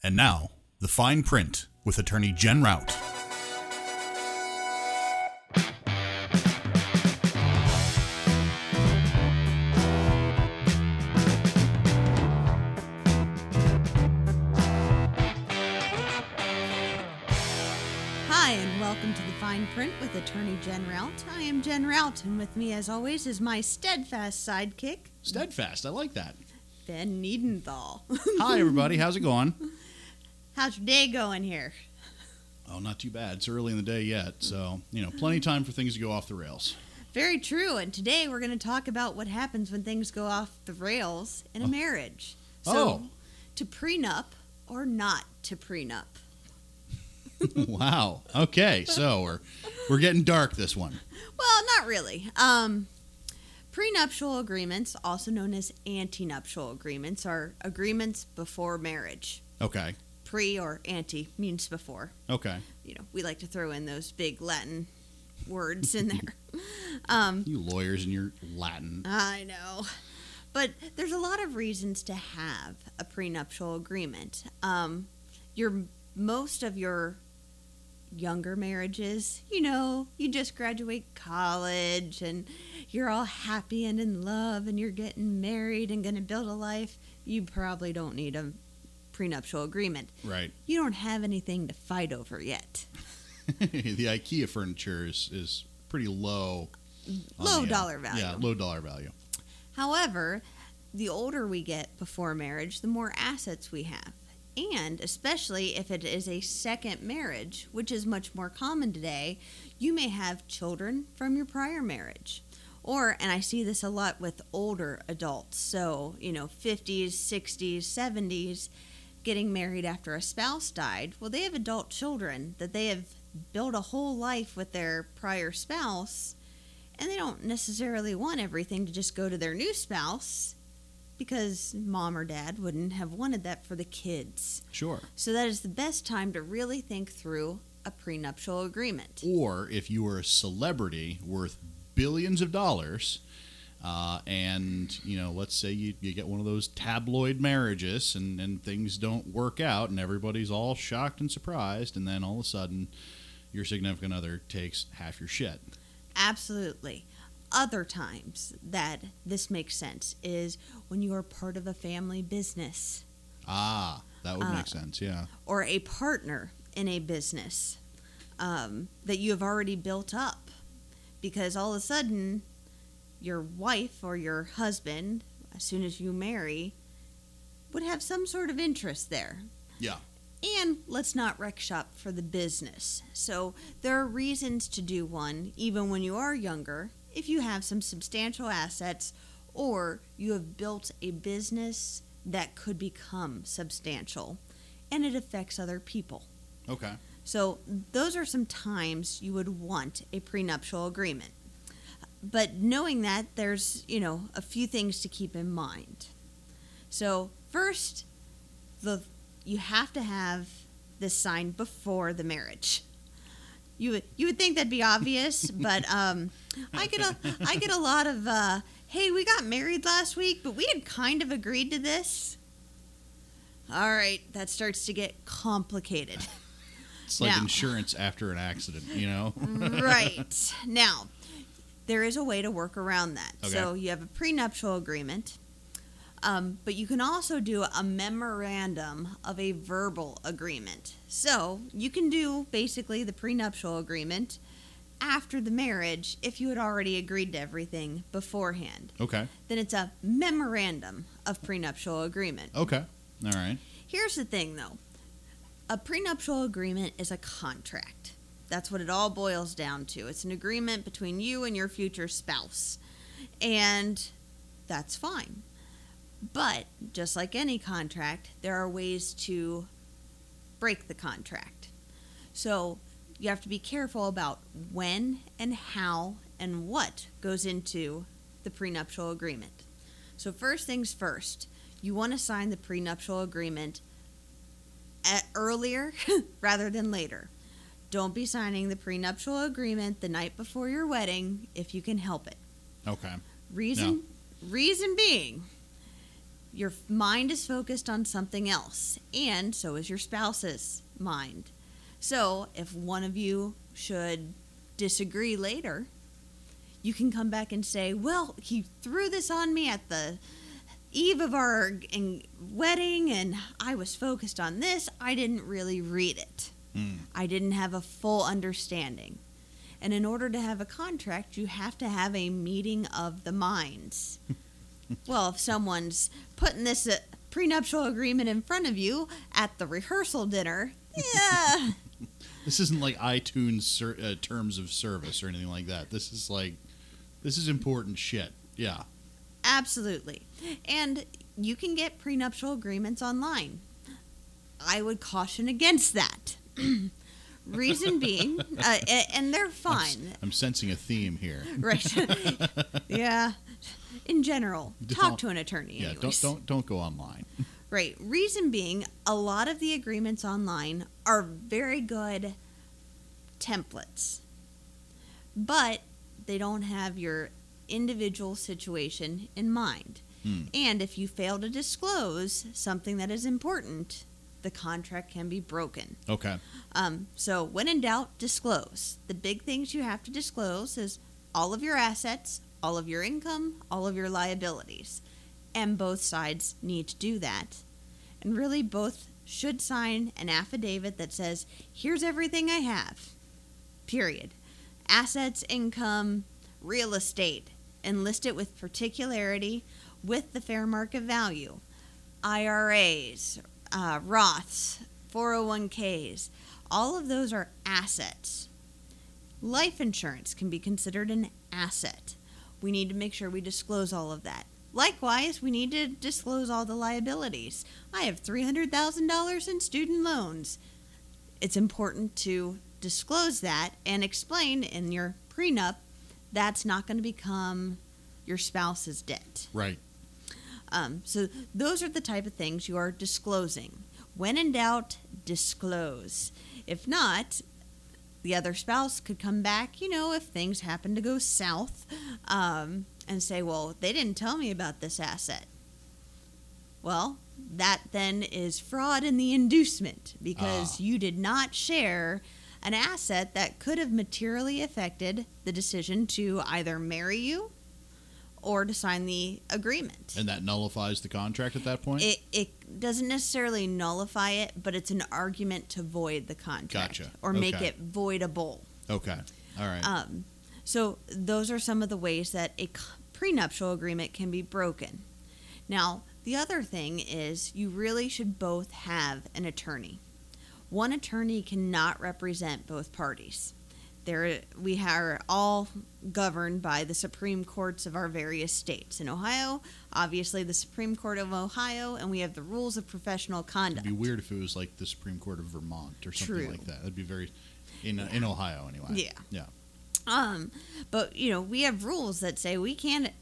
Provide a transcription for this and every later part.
And now, the fine print with attorney Jen Rout. Hi, and welcome to the Fine Print with Attorney Jen Rout. I am Jen Rout, and with me, as always, is my steadfast sidekick, Steadfast, I like that. Ben Niedenthal. Hi, everybody. How's it going? How's your day going here? Oh, not too bad. It's early in the day yet, so, you know, plenty of time for things to go off the rails. Very true, and today we're going to talk about what happens when things go off the rails in a Oh. marriage. So, Oh. to prenup or not to prenup? wow. Okay, so we're we're getting dark this one. Well, not really. Um, prenuptial agreements, also known as antenuptial agreements, are agreements before marriage. Okay. Pre or anti means before. Okay. You know, we like to throw in those big Latin words in there. Um, You lawyers and your Latin. I know. But there's a lot of reasons to have a prenuptial agreement. Um, your most of your younger marriages, you know, you just graduate college and you're all happy and in love and you're getting married and going to build a life. You probably don't need a prenuptial agreement. Right. You don't have anything to fight over yet. the IKEA furniture is, is pretty low. Low the, uh, dollar value. Yeah, low dollar value. However, the older we get before marriage, the more assets we have. And especially if it is a second marriage, which is much more common today, you may have children from your prior marriage. Or, and I see this a lot with older adults, so, you know, 50s, 60s, 70s, getting married after a spouse died. Well, they have adult children that they have built a whole life with their prior spouse and they don't necessarily want everything to just go to their new spouse because mom or dad wouldn't have wanted that for the kids. Sure. So that is the best time to really think through a prenuptial agreement. Or if you are a celebrity worth billions of dollars, uh, and you know, let's say you, you get one of those tabloid marriages, and, and things don't work out, and everybody's all shocked and surprised, and then all of a sudden, your significant other takes half your shit. Absolutely. Other times that this makes sense is when you are part of a family business Ah, that would Uh, make sense. Yeah. or a partner in a business um, that you have already built up. Because all of a sudden, your wife or your husband, as soon as you marry, would have some sort of interest there. Yeah. And let's not wreck shop for the business. So there are reasons to do one, even when you are younger, if you have some substantial assets or you have built a business that could become substantial and it affects other people. Okay. So those are some times you would want a prenuptial agreement. But knowing that, there's, you know, a few things to keep in mind. So first, the you have to have this signed before the marriage. You would you would think that'd be obvious, but um, I get a I get a lot of uh, hey, we got married last week, but we had kind of agreed to this. All right, that starts to get complicated. It's like Now- insurance after an accident, you know? right. Now, there is a way to work around that. Okay. So you have a prenuptial agreement, um, but you can also do a memorandum of a verbal agreement. So you can do basically the prenuptial agreement after the marriage if you had already agreed to everything beforehand. Okay. Then it's a memorandum of prenuptial agreement. Okay. All right. Here's the thing, though a prenuptial agreement is a contract. That's what it all boils down to. It's an agreement between you and your future spouse. And that's fine. But just like any contract, there are ways to break the contract. So you have to be careful about when and how and what goes into the prenuptial agreement. So, first things first, you want to sign the prenuptial agreement earlier rather than later. Don't be signing the prenuptial agreement the night before your wedding if you can help it. Okay. Reason reason being your mind is focused on something else, and so is your spouse's mind. So if one of you should disagree later, you can come back and say, Well, he threw this on me at the eve of our wedding, and I was focused on this. I didn't really read it, Mm. I didn't have a full understanding. And in order to have a contract, you have to have a meeting of the minds. well, if someone's putting this uh, prenuptial agreement in front of you at the rehearsal dinner, yeah, This isn't like iTunes ser- uh, terms of service or anything like that. This is like, this is important shit. Yeah. absolutely. And you can get prenuptial agreements online. I would caution against that. Reason being, uh, and they're I'm, fine. I'm sensing a theme here. Right. yeah. In general, talk to an attorney. Yeah. anyways. Don't don't don't go online. Right. Reason being, a lot of the agreements online are very good templates, but they don't have your individual situation in mind. Hmm. And if you fail to disclose something that is important, the contract can be broken. Okay. Um, so, when in doubt, disclose. The big things you have to disclose is all of your assets, all of your income, all of your liabilities. And both sides need to do that. And really, both should sign an affidavit that says, here's everything I have. Period. Assets, income, real estate, and list it with particularity with the fair market value. IRAs, uh, Roths, 401ks, all of those are assets. Life insurance can be considered an asset. We need to make sure we disclose all of that. Likewise, we need to disclose all the liabilities. I have $300,000 in student loans. It's important to disclose that and explain in your prenup that's not going to become your spouse's debt. Right. Um, so those are the type of things you are disclosing. When in doubt, disclose. If not, the other spouse could come back, you know, if things happen to go south, um, and say, well, they didn't tell me about this asset. Well, that then is fraud in the inducement because Ah. you did not share an asset that could have materially affected the decision to either marry you or to sign the agreement. And that nullifies the contract at that point. It, it doesn't necessarily nullify it, but it's an argument to void the contract Gotcha. or make it voidable. okay. All right. Um, so those are some of the ways that a prenuptial agreement can be broken. Now, the other thing is you really should both have an attorney. One attorney cannot represent both parties. There, we are all governed by the Supreme Courts of our various states. In Ohio, obviously the Supreme Court of Ohio, and we have the rules of professional conduct It'd be weird if it was like the Supreme Court of Vermont or something True. like that. That'd be very in in Ohio anyway. Yeah. Yeah. Um, but you know, we have rules that say we can't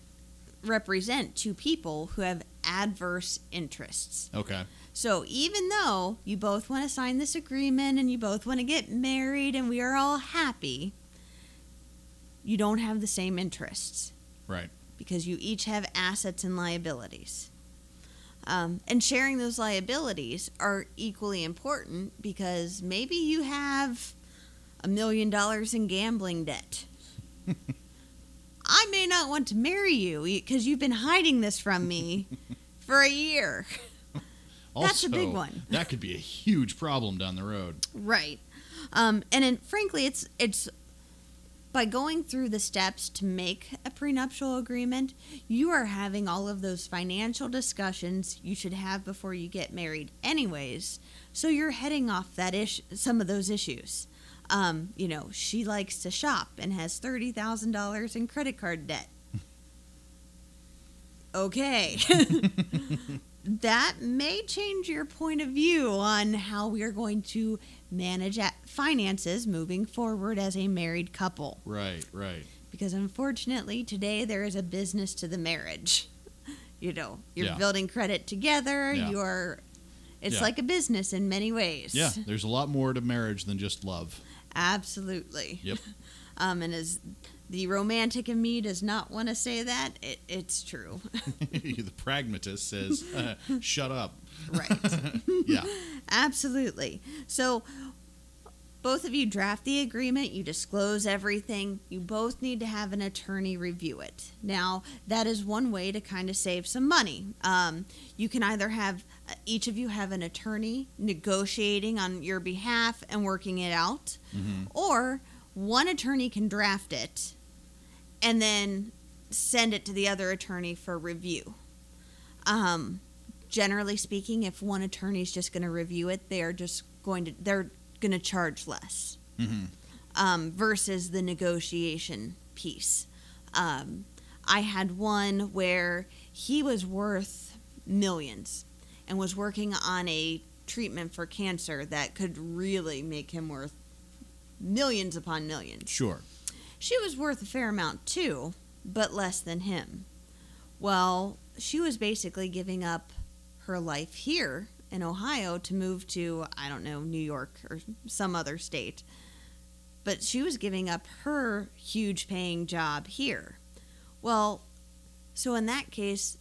represent two people who have adverse interests. Okay. So even though you both want to sign this agreement and you both want to get married and we are all happy, you don't have the same interests Right. because you each have assets and liabilities. Um, and sharing those liabilities are equally important because maybe you have a million dollars in gambling debt. I may not want to marry you because you've been hiding this from me for a year. That's a big one. That could be a huge problem down the road. Right. Um, and then, frankly, it's it's by going through the steps to make a prenuptial agreement, you are having all of those financial discussions you should have before you get married, anyways. So you're heading off that ish some of those issues. Um, you know, she likes to shop and has thirty thousand dollars in credit card debt. Okay. that may change your point of view on how we are going to manage at finances moving forward as a married couple. Right. Right. Because unfortunately, today there is a business to the marriage. You know, you're Yeah. building credit together. Yeah. You're, it's Yeah. like a business in many ways. Yeah. There's a lot more to marriage than just love. absolutely. Yep. Um, and as the romantic in me does not want to say that, it, it's true. the pragmatist says, uh, "Shut up." right. Yeah. Absolutely. So, both of you draft the agreement, you disclose everything, you both need to have an attorney review it. Now, that is one way to kind of save some money. Um, you can either have uh, each of you have an attorney negotiating on your behalf and working it out, Mhm. or one attorney can draft it and then send it to the other attorney for review. Um, generally speaking, if one attorney is just going to review it, they're just going to they're going to charge less hmm um, versus the negotiation piece. Um, I had one where he was worth millions and was working on a treatment for cancer that could really make him worth millions upon millions. Sure. She was worth a fair amount too, but less than him. Well, she was basically giving up her life here in Ohio to move to, I don't know, New York or some other state. But she was giving up her huge paying job here. Well, so in that case,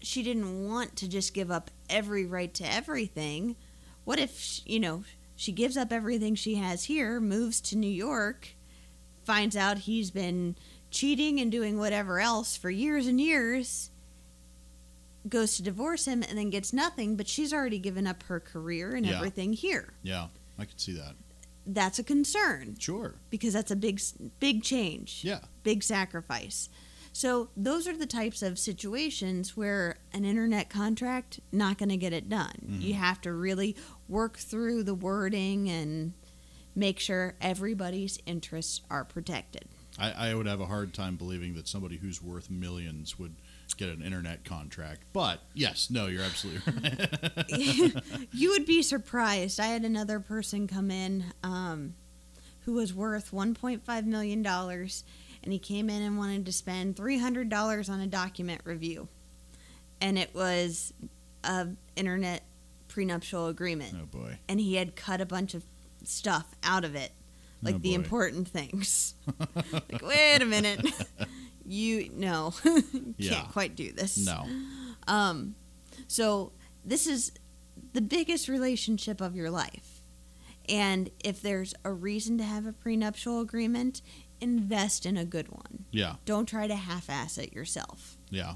she didn't want to just give up every right to everything. What if, you know, she gives up everything she has here, moves to New York, finds out he's been cheating and doing whatever else for years and years, goes to divorce him, and then gets nothing, but she's already given up her career and Yeah. everything here. Yeah, I could see that. That's a concern Sure. because that's a big, big change, Yeah. big sacrifice. So those are the types of situations where an internet contract not going to get it done. You mm-hmm. have to really work through the wording and make sure everybody's interests are protected. I, I would have a hard time believing that somebody who's worth millions would get an internet contract. But yes, no, you're absolutely right. you would be surprised. I had another person come in um, who was worth $1.5 million, and he came in and wanted to spend $300 on a document review. And it was a internet prenuptial agreement. oh boy. And he had cut a bunch of stuff out of it, like Oh, the important things. like, wait a minute. you, no, can't Yeah. quite do this. No. Um, so this is the biggest relationship of your life. And if there's a reason to have a prenuptial agreement, invest in a good one. Yeah. Don't try to half ass it yourself. Yeah.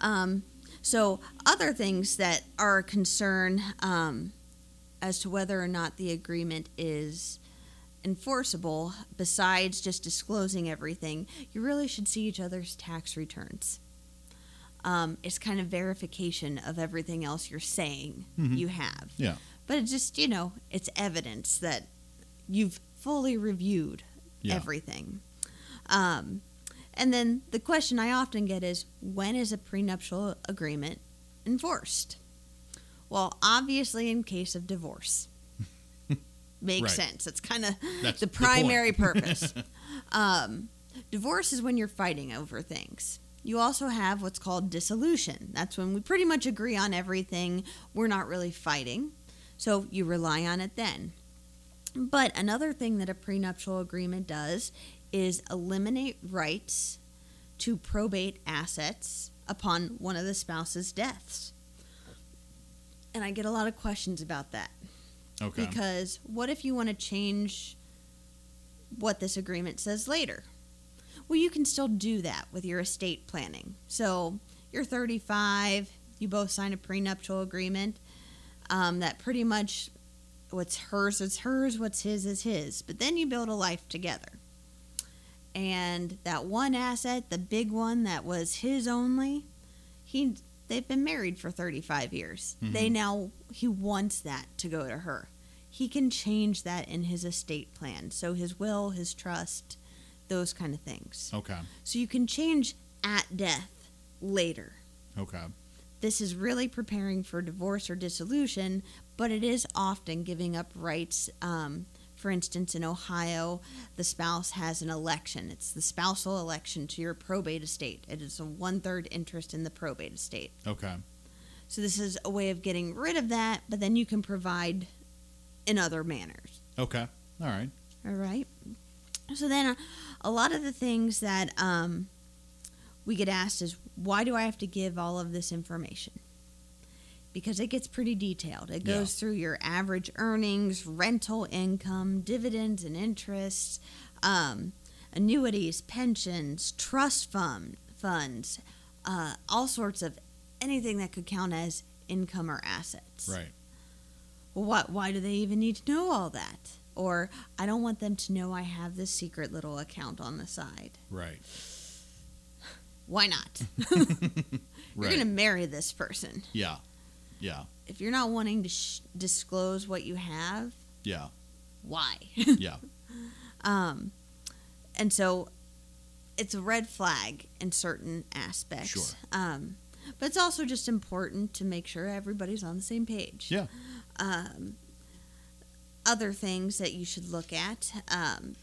Um, so, other things that are a concern um, as to whether or not the agreement is enforceable, besides just disclosing everything, you really should see each other's tax returns. Um, it's kind of verification of everything else you're saying Mhm. you have. Yeah. But it's just, you know, it's evidence that you've fully reviewed Yeah. everything. Um, and then the question I often get is when is a prenuptial agreement enforced? Well, obviously, in case of divorce. Makes Right. sense. It's kind of That's the the primary purpose. Um, divorce is when you're fighting over things. You also have what's called dissolution. That's when we pretty much agree on everything. We're not really fighting. So you rely on it then. But another thing that a prenuptial agreement does is eliminate rights to probate assets upon one of the spouse's deaths. And I get a lot of questions about that. Okay. Because what if you want to change what this agreement says later? Well, you can still do that with your estate planning. So you're 35, you both sign a prenuptial agreement um, that pretty much what's hers is hers, what's his is his. But then you build a life together. And that one asset, the big one that was his only, he they've been married for 35 years. They Mhm. now he wants that to go to her. He can change that in his estate plan. So his will, his trust, those kind of things. okay. So you can change at death later. Okay. This is really preparing for divorce or dissolution, but it is often giving up rights. Um, for instance, in Ohio, the spouse has an election. It's the spousal election to your probate estate. It is a one third interest in the probate estate. Okay. So this is a way of getting rid of that, but then you can provide in other manners. Okay. All right. All right. So then, uh, a lot of the things that um, we get asked is, why do I have to give all of this information? Because it gets pretty detailed. It goes through your average earnings, rental income, dividends and interest, um, annuities, pensions, trust fund funds, uh, all sorts of anything that could count as income or assets. Right. Well, what? Why do they even need to know all that? Or I don't want them to know I have this secret little account on the side. Right. Why not? You're Right. going to marry this person. Yeah. Yeah. If you're not wanting to sh- disclose what you have, Yeah. why? Yeah. um, and so it's a red flag in certain aspects. Sure. Um, but it's also just important to make sure everybody's on the same page. Yeah. um, other things that you should look at um,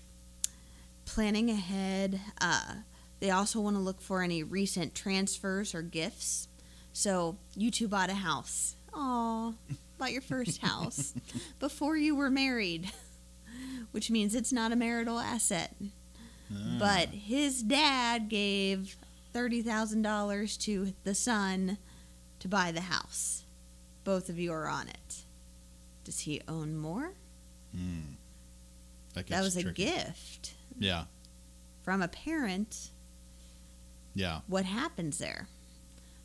planning ahead uh, they also want to look for any recent transfers or gifts so you two bought a house. Aw, bought your first house before you were married which means it's not a marital asset. Ah. but his dad gave $30000 to the son to buy the house. Both of you are on it. Does he own more? Mm. That, that was a gift. Yeah. from a parent. Yeah. what happens there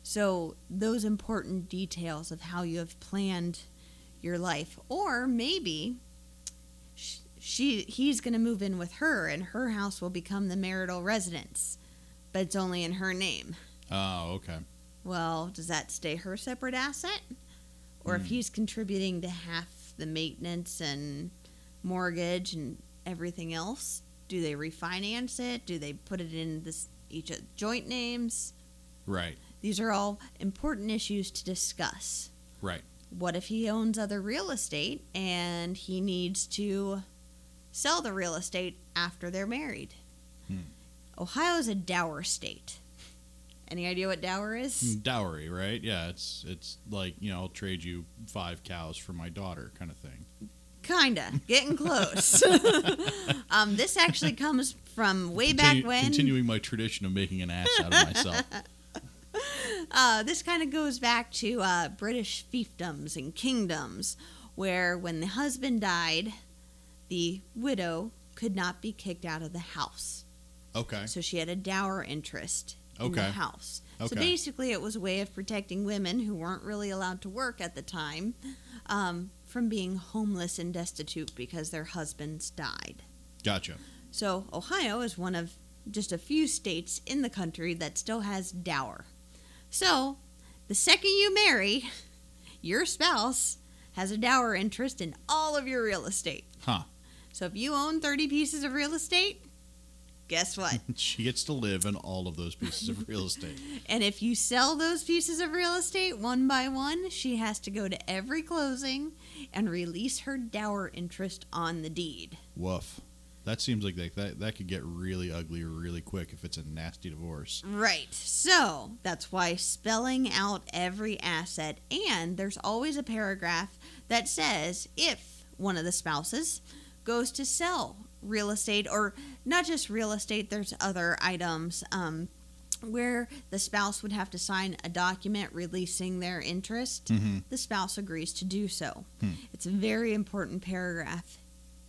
so those important details of how you have planned your life or maybe sh- she he's going to move in with her and her house will become the marital residence but it's only in her name Oh, okay. well does that stay her separate asset or if Hmm. he's contributing to half the maintenance and mortgage and everything else do they refinance it do they put it in this each of joint names Right. These are all important issues to discuss Right. what if he owns other real estate and he needs to sell the real estate after they're married Hmm. ohio is a dower state any idea what dower is Dowry, right? Yeah, it's it's like, you know, I'll trade you five cows for my daughter kind of thing. Kinda, getting close. um, this actually comes from way Continue- back when. Continuing my tradition of making an ass out of myself. Uh, this kind of goes back to uh, British fiefdoms and kingdoms, where when the husband died, the widow could not be kicked out of the house. Okay. So she had a dower interest in the house. Okay. So basically, it was a way of protecting women who weren't really allowed to work at the time um, from being homeless and destitute because their husbands died. Gotcha. So, Ohio is one of just a few states in the country that still has dower. So, the second you marry, your spouse has a dower interest in all of your real estate. Huh. So, if you own 30 pieces of real estate, guess what? She gets to live in all of those pieces of real estate. and if you sell those pieces of real estate one by one, she has to go to every closing and release her dower interest on the deed. Woof. That seems like that, that that could get really ugly really quick if it's a nasty divorce. Right. So that's why spelling out every asset, and there's always a paragraph that says if one of the spouses goes to sell real estate, or not just real estate, there's other items um, where the spouse would have to sign a document releasing their interest. Mm-hmm. The spouse agrees to do so. Hmm. It's a very important paragraph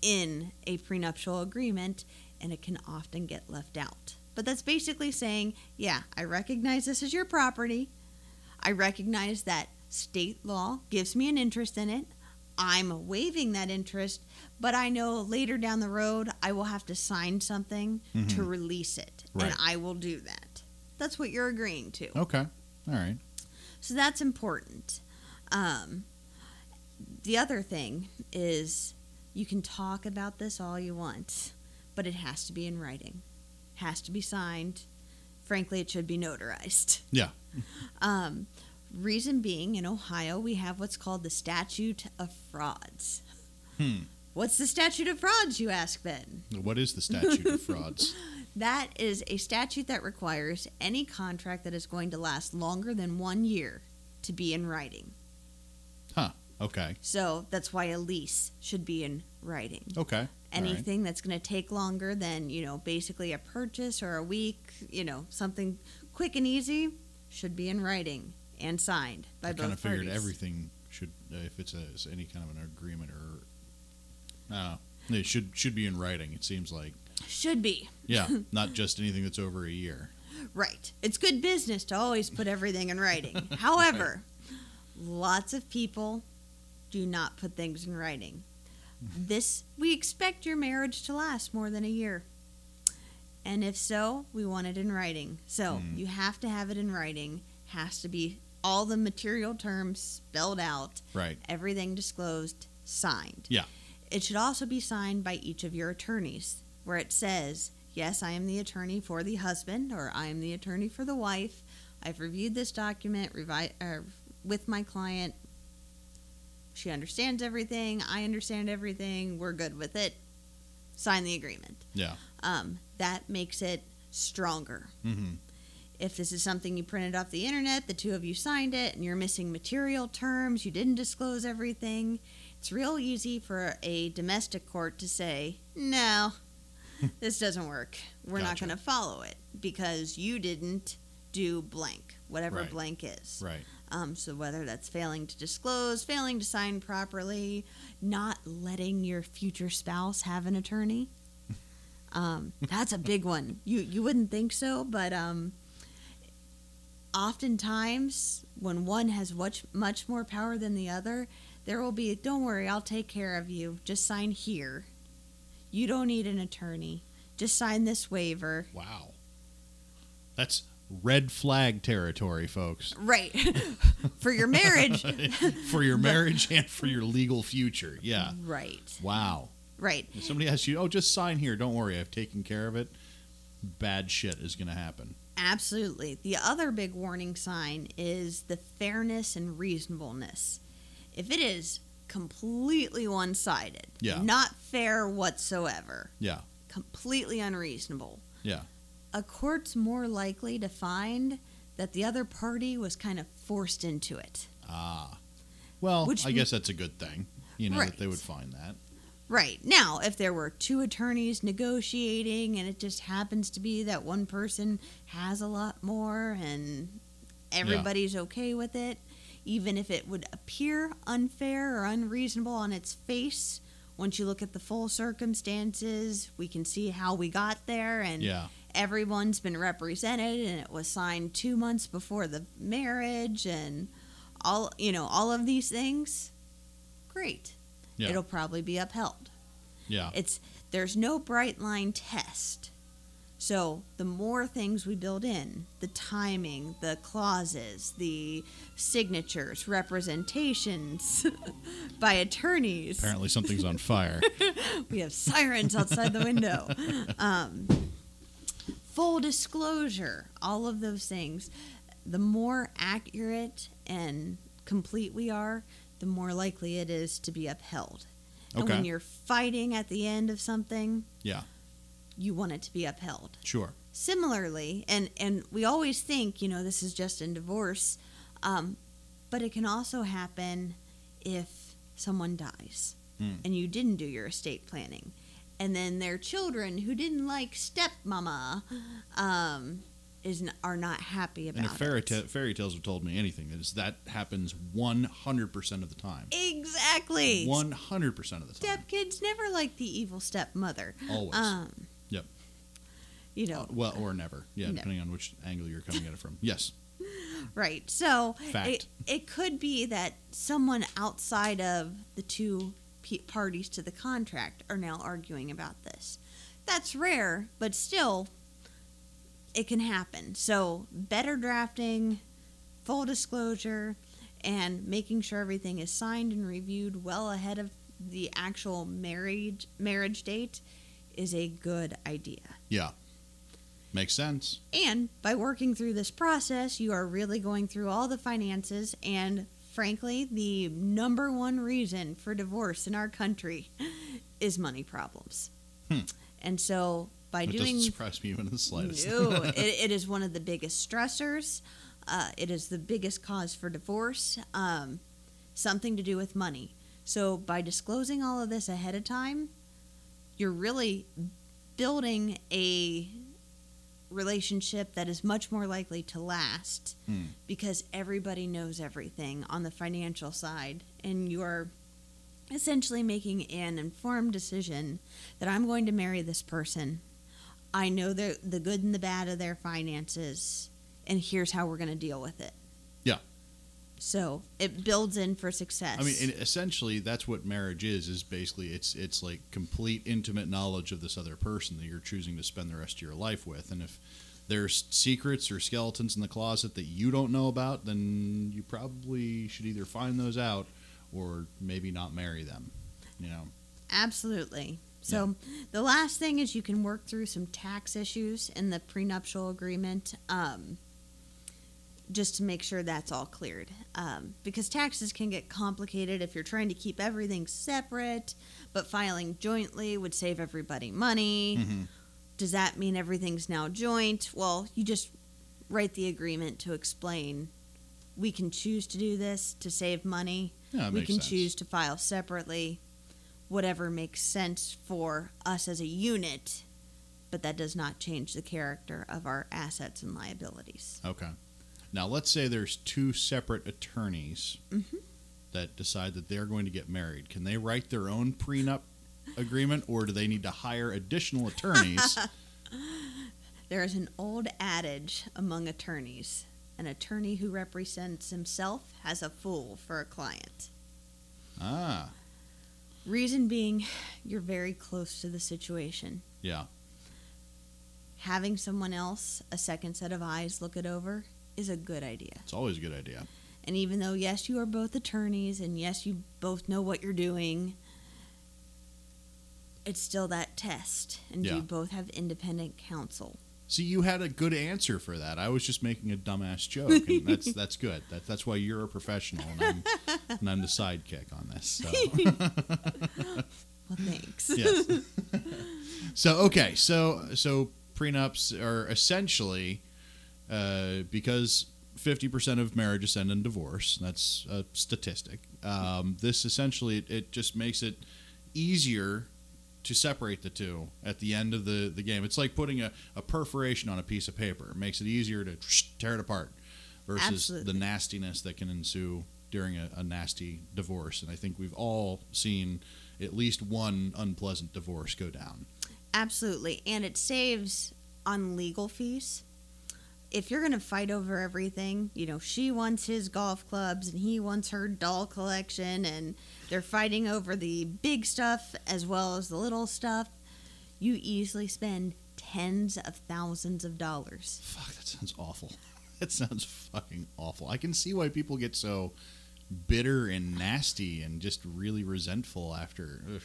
in a prenuptial agreement, and it can often get left out. But that's basically saying, yeah, I recognize this is your property. I recognize that state law gives me an interest in it. I'm waiving that interest, but I know later down the road I will have to sign something to Mhm. release it, Right. and I will do that. That's what you're agreeing to. Okay. All right. So that's important. Um, the other thing is you can talk about this all you want, but it has to be in writing, has to be signed. Frankly, it should be notarized. Yeah. Um, reason being, in Ohio, we have what's called the statute of frauds. Hmm. What's the statute of frauds, you ask, Ben? What is the statute of frauds? That is a statute that requires any contract that is going to last longer than one year to be in writing. Okay. So that's why a lease should be in writing. Okay. Anything that's going to take longer than, you know, basically a purchase or a week, you know, something quick and easy should be in writing and signed by I both kind of figured parties. everything should, uh, if it's, a, any kind of an agreement or, I it should should be in writing. It seems like, Should be. yeah, not just anything that's over a year. Right. It's good business to always put everything in writing. However, lots of people do not put things in writing. This we expect your marriage to last more than a year. And if so, we want it in writing. So, Hmm. you have to have it in writing. Has to be all the material terms spelled out, Right. everything disclosed, signed. Yeah. It should also be signed by each of your attorneys, where it says, Yes, I am the attorney for the husband, or I am the attorney for the wife. I've reviewed this document revi- er, with my client. She understands everything. I understand everything. We're good with it. Sign the agreement. Yeah. Um, that makes it stronger. Mm-hmm. If this is something you printed off the internet, the two of you signed it, and you're missing material terms, you didn't disclose everything, it's real easy for a domestic court to say, no, this doesn't work. We're not going to follow it because you didn't do blank, whatever Right. blank is. Right. Um, so whether that's failing to disclose, failing to sign properly, not letting your future spouse have an attorney, um, that's a big one. You you wouldn't think so, but um, oftentimes when one has much much more power than the other, there will be. Don't worry, I'll take care of you. Just sign here. You don't need an attorney. Just sign this waiver. Wow. That's red flag territory, folks. Right. For your marriage. for your marriage and for your legal future. Yeah. right. Wow. Right. If somebody asks you, oh, just sign here. Don't worry. I've taken care of it. Bad shit is going to happen. Absolutely. The other big warning sign is the fairness and reasonableness. If it is completely one sided, Yeah. not fair whatsoever, Yeah. completely unreasonable, Yeah. A court's more likely to find that the other party was kind of forced into it. Ah. Well, Which I m- guess that's a good thing. You know, Right. that they would find that. Right. Now, if there were two attorneys negotiating and it just happens to be that one person has a lot more and everybody's okay with it, even if it would appear unfair or unreasonable on its face, once you look at the full circumstances, we can see how we got there and Yeah. Everyone's been represented and it was signed 2 months before the marriage and all, you know, all of these things. Great. Yeah. It'll probably be upheld. Yeah. It's there's no bright line test. So the more things we build in, the timing, the clauses, the signatures, representations by attorneys. Apparently something's on fire. We have sirens outside the window. Um, full disclosure, all of those things. The more accurate and complete we are, the more likely it is to be upheld. Okay. And when you're fighting at the end of something, Yeah. you want it to be upheld. Sure. Similarly, and and we always think, you know, this is just in divorce, um, but it can also happen if someone dies Hmm. and you didn't do your estate planning, and then their children who didn't like stepmama um, is n- are not happy about And if fairy, it. ta- fairy tales have told me anything, is that happens 100% of the time. exactly. 100% of the time. Stepkids never like the evil stepmother. Always. Um, Yep. You know, Uh, well, or never. Yeah, No. depending on which angle you're coming at it from. Yes. Right. So Fact. it, it could be that someone outside of the two parties to the contract are now arguing about this. That's rare, but still, it can happen. So better drafting, full disclosure, and making sure everything is signed and reviewed well ahead of the actual marriage marriage date is a good idea. Yeah. Makes sense. And by working through this process, you are really going through all the finances and frankly, the number one reason for divorce in our country is money problems. Hmm. And so by That doing doesn't surprise me even the slightest. no, it, it is one of the biggest stressors. Uh, it is the biggest cause for divorce. Um, something to do with money. So by disclosing all of this ahead of time, you're really building a relationship that is much more likely to last Hmm. because everybody knows everything on the financial side and you're essentially making an informed decision that I'm going to marry this person. I know the the good and the bad of their finances and here's how we're going to deal with it. Yeah. So, it builds in for success. I mean, essentially, that's what marriage is. Is basically it's it's like complete intimate knowledge of this other person that you're choosing to spend the rest of your life with. And if there's secrets or skeletons in the closet that you don't know about, then you probably should either find those out or maybe not marry them. You know. Absolutely. So the last thing is you can work through some tax issues in the prenuptial agreement, um, just to make sure that's all cleared. Um, because taxes can get complicated if you're trying to keep everything separate, but filing jointly would save everybody money. Mhm. Does that mean everything's now joint? Well, you just write the agreement to explain we can choose to do this to save money Yeah, we can sense. choose to file separately whatever makes sense for us as a unit but that does not change the character of our assets and liabilities Okay. Now, let's say there's two separate attorneys Mhm. that decide that they're going to get married. Can they write their own prenup agreement, or do they need to hire additional attorneys? there is an old adage among attorneys an attorney who represents himself has a fool for a client ah, reason being you're very close to the situation yeah. having someone else a second set of eyes look it over is a good idea It's always a good idea. And even though, yes, you are both attorneys and yes, you both know what you're doing, it's still that test. And Yeah. you both have independent counsel. See, you had a good answer for that. I was just making a dumbass joke, and that's that's good. That, that's why you're a professional, and I'm, and I'm the sidekick on this. So. Well, thanks. yes. so okay, so so prenups are essentially uh, because fifty percent of marriages end in divorce. That's a statistic. Um, this essentially it, it just makes it easier to separate the two at the end of the, the game. It's like putting a, a perforation on a piece of paper. It makes it easier to tear it apart versus Absolutely. the nastiness that can ensue during a, a nasty divorce. And I think we've all seen at least one unpleasant divorce go down. Absolutely. And it saves on legal fees. If you're going to fight over everything, you know, she wants his golf clubs and he wants her doll collection, and they're fighting over the big stuff as well as the little stuff, you easily spend tens of thousands of dollars. Fuck, that sounds awful. That sounds fucking awful. I can see why people get so bitter and nasty and just really resentful after. Ugh.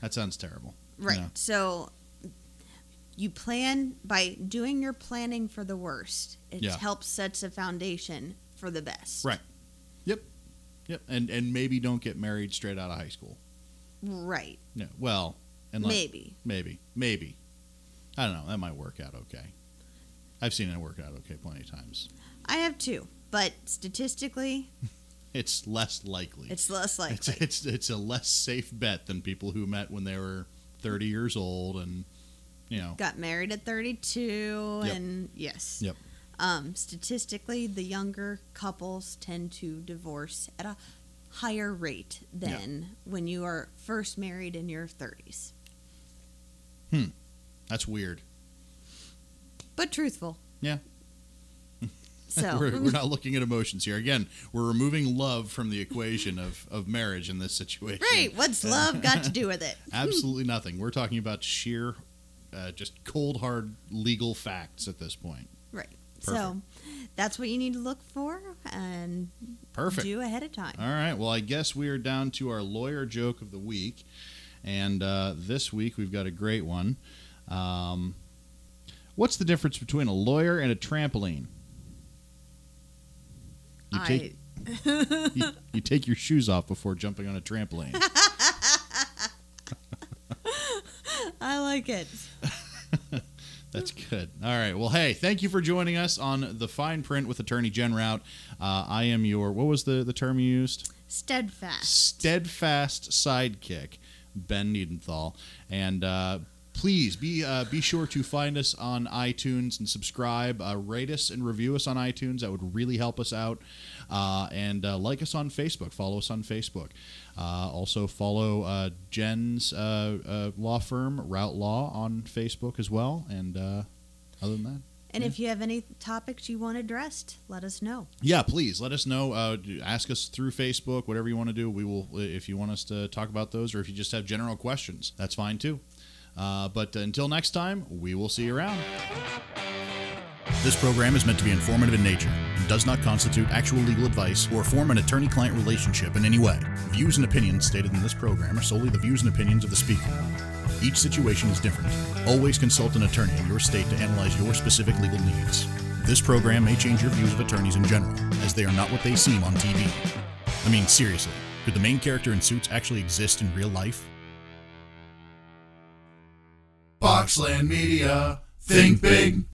That sounds terrible. Right. Yeah. So you plan by doing your planning for the worst. It Yeah. helps sets a foundation for the best. Right. Yep. Yep. And and maybe don't get married straight out of high school. Right. No. Well, and like, Maybe. maybe maybe I don't know. That might work out okay. I've seen it work out okay plenty of times. I have too, but statistically, It's less likely. it's less likely. It's it's it's a less safe bet than people who met when they were 30 years old and you know Got married at 32, Yep. and yes. Yep. Um, statistically, the younger couples tend to divorce at a higher rate than when you are first married in your 30s. hmm that's weird. But truthful. Yeah. So we're, we're not looking at emotions here. Again, we're removing love from the equation of, of marriage in this situation. Right. What's love got to do with it? Absolutely nothing. We're talking about sheer, uh, just cold hard legal facts at this point. Right. So that's what you need to look for and Perfect. do ahead of time. All right. Well, I guess we are down to our lawyer joke of the week. And uh, this week we've got a great one. Um, what's the difference between a lawyer and a trampoline? You take, you, you take your shoes off before jumping on a trampoline. I like it. That's good. All right. Well, hey, thank you for joining us on the Fine Print with Attorney Jen Route. Uh, I am your, what was the, the term you used? Steadfast. Steadfast sidekick. Ben Niedenthal. And uh, please be uh, be sure to find us on iTunes and subscribe. Uh, rate us and review us on iTunes. That would really help us out. Uh, and uh, like us on Facebook. Follow us on Facebook. Uh, also follow uh, Jen's uh, uh, law firm, Route Law, on Facebook as well. And uh, other than that. And if you have any topics you want addressed, let us know. Yeah, please let us know. Uh, ask us through Facebook, whatever you want to do. We will, if you want us to talk about those, or if you just have general questions, that's fine too. Uh, but until next time, we will see you around. This program is meant to be informative in nature and does not constitute actual legal advice or form an attorney client relationship in any way. Views and opinions stated in this program are solely the views and opinions of the speaker. Each situation is different. Always consult an attorney in your state to analyze your specific legal needs. This program may change your views of attorneys in general, as they are not what they seem on TV. I mean, seriously, could the main character in Suits actually exist in real life? Boxland Media. Think big.